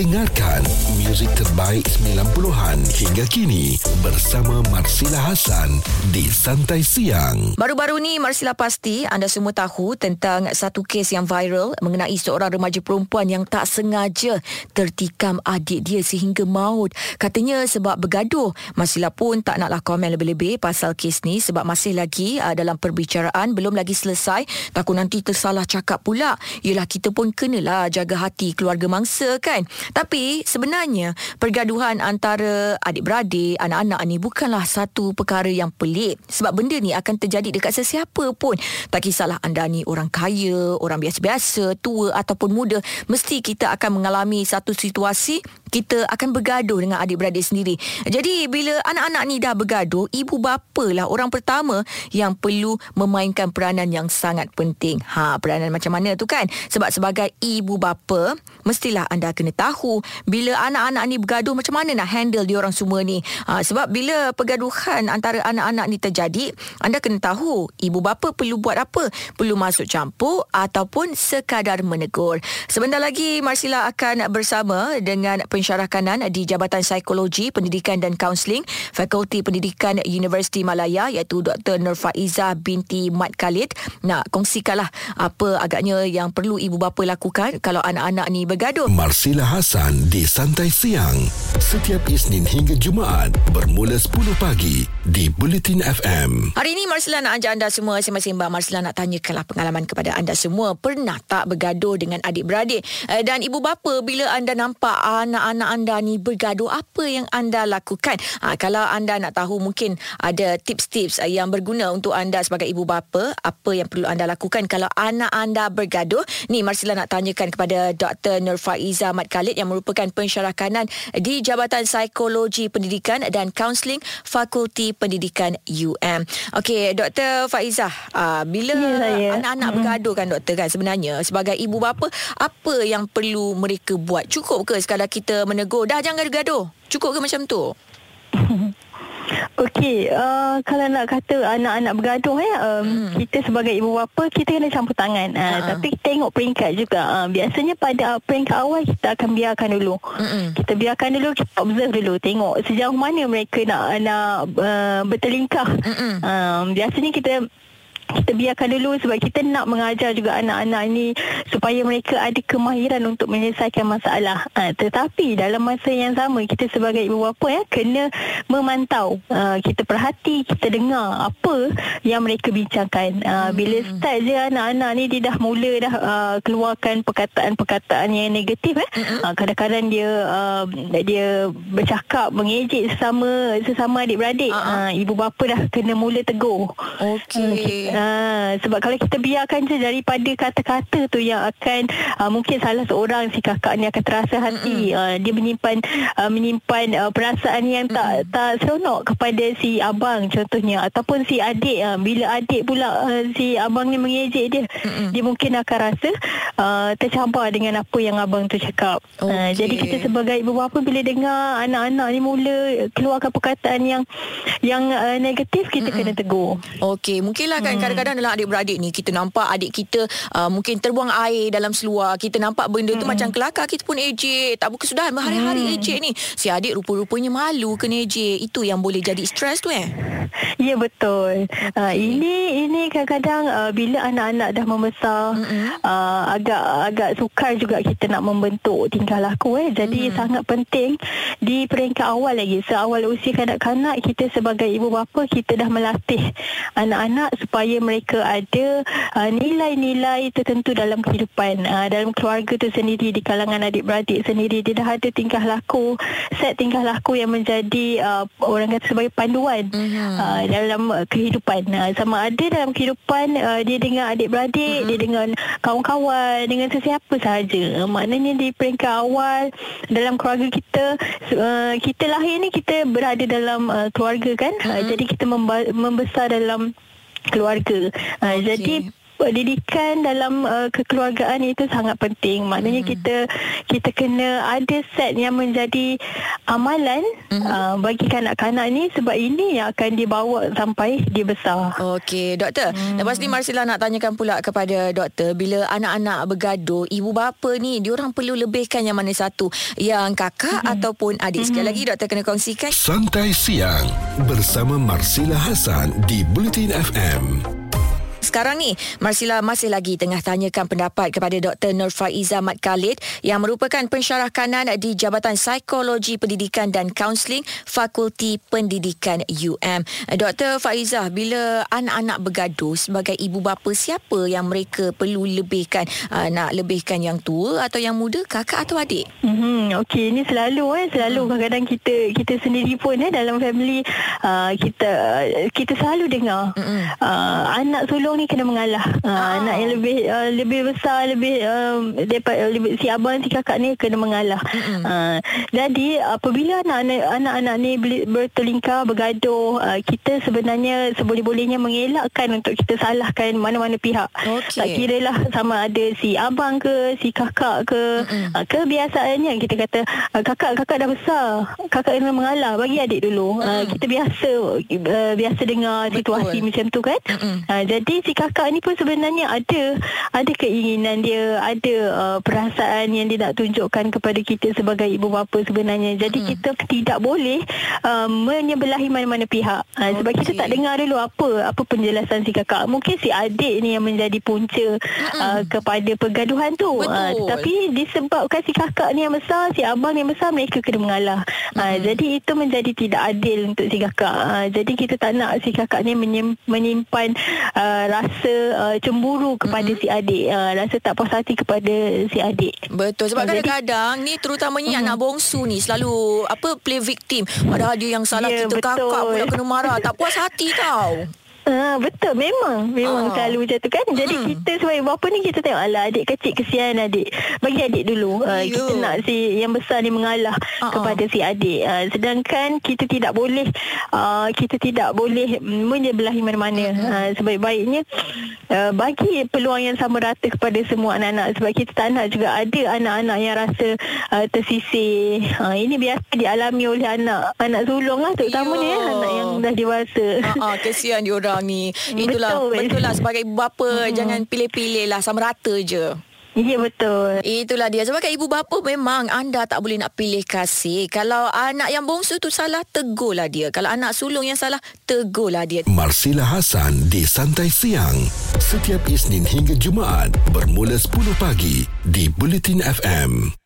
Dengarkan muzik terbaik 90-an hingga kini bersama Marsila Hasan di Santai Siang. Baru-baru ni Marsila pasti anda semua tahu tentang satu kes yang viral mengenai seorang remaja perempuan yang tak sengaja tertikam adik dia sehingga maut. Katanya sebab bergaduh. Marsila pun tak naklah komen lebih-lebih pasal kes ni sebab masih lagi uh, dalam perbicaraan belum lagi selesai. Takut nanti tersalah cakap pula. Yelah kita pun kenalah jaga hati keluarga mangsa kan. Tapi sebenarnya pergaduhan antara adik-beradik, anak-anak ni bukanlah satu perkara yang pelik. Sebab benda ni akan terjadi dekat sesiapa pun. Tak kisahlah anda ni orang kaya, orang biasa-biasa, tua ataupun muda. Mesti kita akan mengalami satu situasi kita akan bergaduh dengan adik-beradik sendiri. Jadi bila anak-anak ni dah bergaduh, ibu bapa lah orang pertama yang perlu memainkan peranan yang sangat penting. Ha, peranan macam mana tu kan? Sebab sebagai ibu bapa, mestilah anda kena tahu bila anak-anak ni bergaduh macam mana nak handle dia orang semua ni. Ha, sebab bila pergaduhan antara anak-anak ni terjadi, anda kena tahu ibu bapa perlu buat apa? Perlu masuk campur ataupun sekadar menegur. Sebentar lagi Marsila akan bersama dengan pensyarah kanan di Jabatan Psikologi, Pendidikan dan Kaunseling Fakulti Pendidikan Universiti Malaya iaitu Dr. Nurfaiza binti Mat Khalid. Nak kongsikanlah apa agaknya yang perlu ibu bapa lakukan kalau anak-anak ni bergaduh. Marsila Hasan di Santai Siang. Setiap Isnin hingga Jumaat bermula 10 pagi di Bulletin FM. Hari ini Marsila nak ajak anda semua sembang-sembang. Marsila nak tanyakanlah pengalaman kepada anda semua. Pernah tak bergaduh dengan adik-beradik? Eh, Dan ibu bapa bila anda nampak anak-anak anda ni bergaduh, apa yang anda lakukan? Ha, kalau anda nak tahu mungkin ada tips-tips eh, yang berguna untuk anda sebagai ibu bapa, apa yang perlu anda lakukan kalau anak anda bergaduh? Ni Marsila nak tanyakan kepada Dr. Nurfaiza Mat Khalid yang merupakan pensyarah kanan di Jabatan Psikologi Pendidikan dan Kaunseling Fakulti Pendidikan UM. Okey, Dr. Faizah, uh, bila Ya, saya. anak-anak Hmm. bergaduh kan doktor kan sebenarnya sebagai ibu bapa apa yang perlu mereka buat? Cukup ke sekadar kita menegur dah jangan gaduh? Cukup ke macam tu? Okey, uh, kalau nak kata anak-anak bergaduh ya, um, Hmm. kita sebagai ibu bapa kita kena campur tangan. Uh, Ha-ha. tapi tengok peringkat juga. Uh, biasanya pada peringkat awal kita akan biarkan dulu. Mm-mm. Kita biarkan dulu, kita observe dulu, tengok sejauh mana mereka nak nak uh, bertelingkah. Mm-mm. Um, biasanya kita kita biarkan dulu sebab kita nak mengajar juga anak-anak ni supaya mereka ada kemahiran untuk menyelesaikan masalah. Ha, tetapi dalam masa yang sama kita sebagai ibu bapa ya kena memantau. Ha, kita perhati, kita dengar apa yang mereka bincangkan. Ha, bila start je anak-anak ni dia dah mula dah uh, keluarkan perkataan-perkataan yang negatif eh. Ha, kadang-kadang dia uh, dia bercakap mengejek sesama sesama adik-beradik. Ha, Ha, ibu bapa dah kena mula tegur. Okey. Ha, sebab kalau kita biarkan je daripada kata-kata tu yang akan uh, mungkin salah seorang si kakak ni akan terasa hati. Uh, dia menyimpan uh, menyimpan uh, perasaan yang tak tak seronok kepada si abang contohnya. Ataupun si adik uh, bila adik pula uh, si abang ni mengejek dia Mm-mm. dia mungkin akan rasa uh, tercampur dengan apa yang abang tu cakap. Uh, Okey. jadi kita sebagai ibu bapa bila dengar anak-anak ni mula keluarkan perkataan yang yang uh, negatif kita kena tegur. Okey, mungkinlah kan Hmm. Kadang-kadang dalam adik-beradik ni kita nampak adik kita uh, mungkin terbuang air dalam seluar, kita nampak benda tu Hmm. macam kelakar, kita pun ejek. Tak berkesudahan berhari-hari ejek ni. Si adik rupa-rupanya malu kena ejek. Itu yang boleh jadi stres tu eh. Ya betul. Uh, ini ini kadang-kadang uh, bila anak-anak dah membesar Mm-mm. uh, agak agak sukar juga kita nak membentuk tingkah laku eh. Jadi Mm. sangat penting di peringkat awal lagi seawal usia kanak-kanak kita sebagai ibu bapa kita dah melatih anak-anak supaya mereka ada uh, nilai-nilai tertentu dalam kehidupan. Uh, dalam keluarga tu sendiri di kalangan adik-beradik sendiri dia dah ada tingkah laku set tingkah laku yang menjadi uh, orang kata sebagai panduan Mhm. uh, dalam uh, kehidupan. Uh, sama ada dalam kehidupan uh, dia dengan adik-beradik dia dengan kawan-kawan dengan sesiapa sahaja. Uh, maknanya di peringkat awal dalam keluarga kita uh, kita lahir ni kita berada dalam uh, keluarga kan? Uh, Mhm. jadi kita memba- membesar dalam keluarga uh, Okey. jadi didikan dalam uh, kekeluargaan itu sangat penting. Maknanya mm-hmm. kita kita kena ada set yang menjadi amalan mm-hmm. uh, bagi kanak-kanak ni sebab ini yang akan dibawa sampai dia besar. Okey, doktor. Mm. Lepas ni Marsila nak tanyakan pula kepada doktor bila anak-anak bergaduh, ibu bapa ni diorang perlu lebihkan yang mana satu? Yang kakak mm-hmm. ataupun adik? Sekali lagi doktor kena kongsikan. Santai siang bersama Marsila Hasan di Bulletin FM. Sekarang ni, Marsila masih lagi tengah tanyakan pendapat kepada Dr. Nur Faiza Mat Khalid yang merupakan pensyarah kanan di Jabatan Psikologi Pendidikan dan Kaunseling Fakulti Pendidikan UM. Dr. Faiza, bila anak-anak bergaduh sebagai ibu bapa, siapa yang mereka perlu lebihkan? Uh, nak lebihkan yang tua atau yang muda, kakak atau adik? Hmm, Okey, ini selalu eh, selalu hmm. kadang-kadang kita kita sendiri pun eh dalam family uh, kita kita selalu dengar hmm. uh, anak sulung sulung ni kena mengalah. Ha, oh. Anak yang lebih uh, lebih besar, lebih um, uh, lebih, si abang si kakak ni kena mengalah. Ha, jadi apabila anak-anak ni bertelingkar, bergaduh, uh, kita sebenarnya seboleh-bolehnya mengelakkan untuk kita salahkan mana-mana pihak. Okay. Tak kira lah sama ada si abang ke, si kakak ke. Uh, kebiasaannya kita kata uh, kakak kakak dah besar, kakak kena mengalah bagi adik dulu. Uh, kita biasa uh, biasa dengar Betul. situasi macam tu kan. Uh, jadi si kakak ni pun sebenarnya ada ada keinginan dia, ada uh, perasaan yang dia nak tunjukkan kepada kita sebagai ibu bapa sebenarnya. Jadi hmm. kita tidak boleh uh, menyebelahi mana-mana pihak. Uh, okay. Sebab kita tak dengar dulu apa apa penjelasan si kakak. Mungkin si adik ni yang menjadi punca hmm. uh, kepada pergaduhan tu. Uh, tapi disebabkan si kakak ni yang besar, si abang ni yang besar, mereka kena mengalah. Uh, hmm. Jadi itu menjadi tidak adil untuk si kakak. Uh, jadi kita tak nak si kakak ni menyimpan uh, rasa uh, cemburu kepada mm-hmm. si adik uh, rasa tak puas hati kepada si adik betul sebab uh, kadang-kadang ni terutamanya mm-hmm. anak bongsu ni selalu apa play victim padahal dia yang salah yeah, kita betul. kakak pula kena marah tak puas hati tau Ha, betul. Memang memang ha. selalu macam tu kan. Jadi hmm. kita sebagai bapa ni kita tengok alah adik kecil kesian adik. Bagi adik dulu. Uh, kita nak si yang besar ni mengalah uh-uh. kepada si adik. Uh, sedangkan kita tidak boleh uh, kita tidak boleh menyebelahi mana-mana. Uh-huh. uh, sebaik-baiknya uh, bagi peluang yang sama rata kepada semua anak-anak. Sebab kita tak nak juga ada anak-anak yang rasa uh, tersisih. Uh, ini biasa dialami oleh anak anak sulung lah terutamanya ya, anak yang dah dewasa. Uh-uh, kesian dia orang ni. Itulah betul, betul lah sebagai ibu bapa hmm. jangan pilih-pilih lah sama rata je. Ya betul. Itulah dia. Sebagai ibu bapa memang anda tak boleh nak pilih kasih. Kalau anak yang bongsu tu salah, tegurlah dia. Kalau anak sulung yang salah, tegurlah dia. Marsila Hasan di Santai Siang. Setiap Isnin hingga Jumaat bermula 10 pagi di Bulletin FM.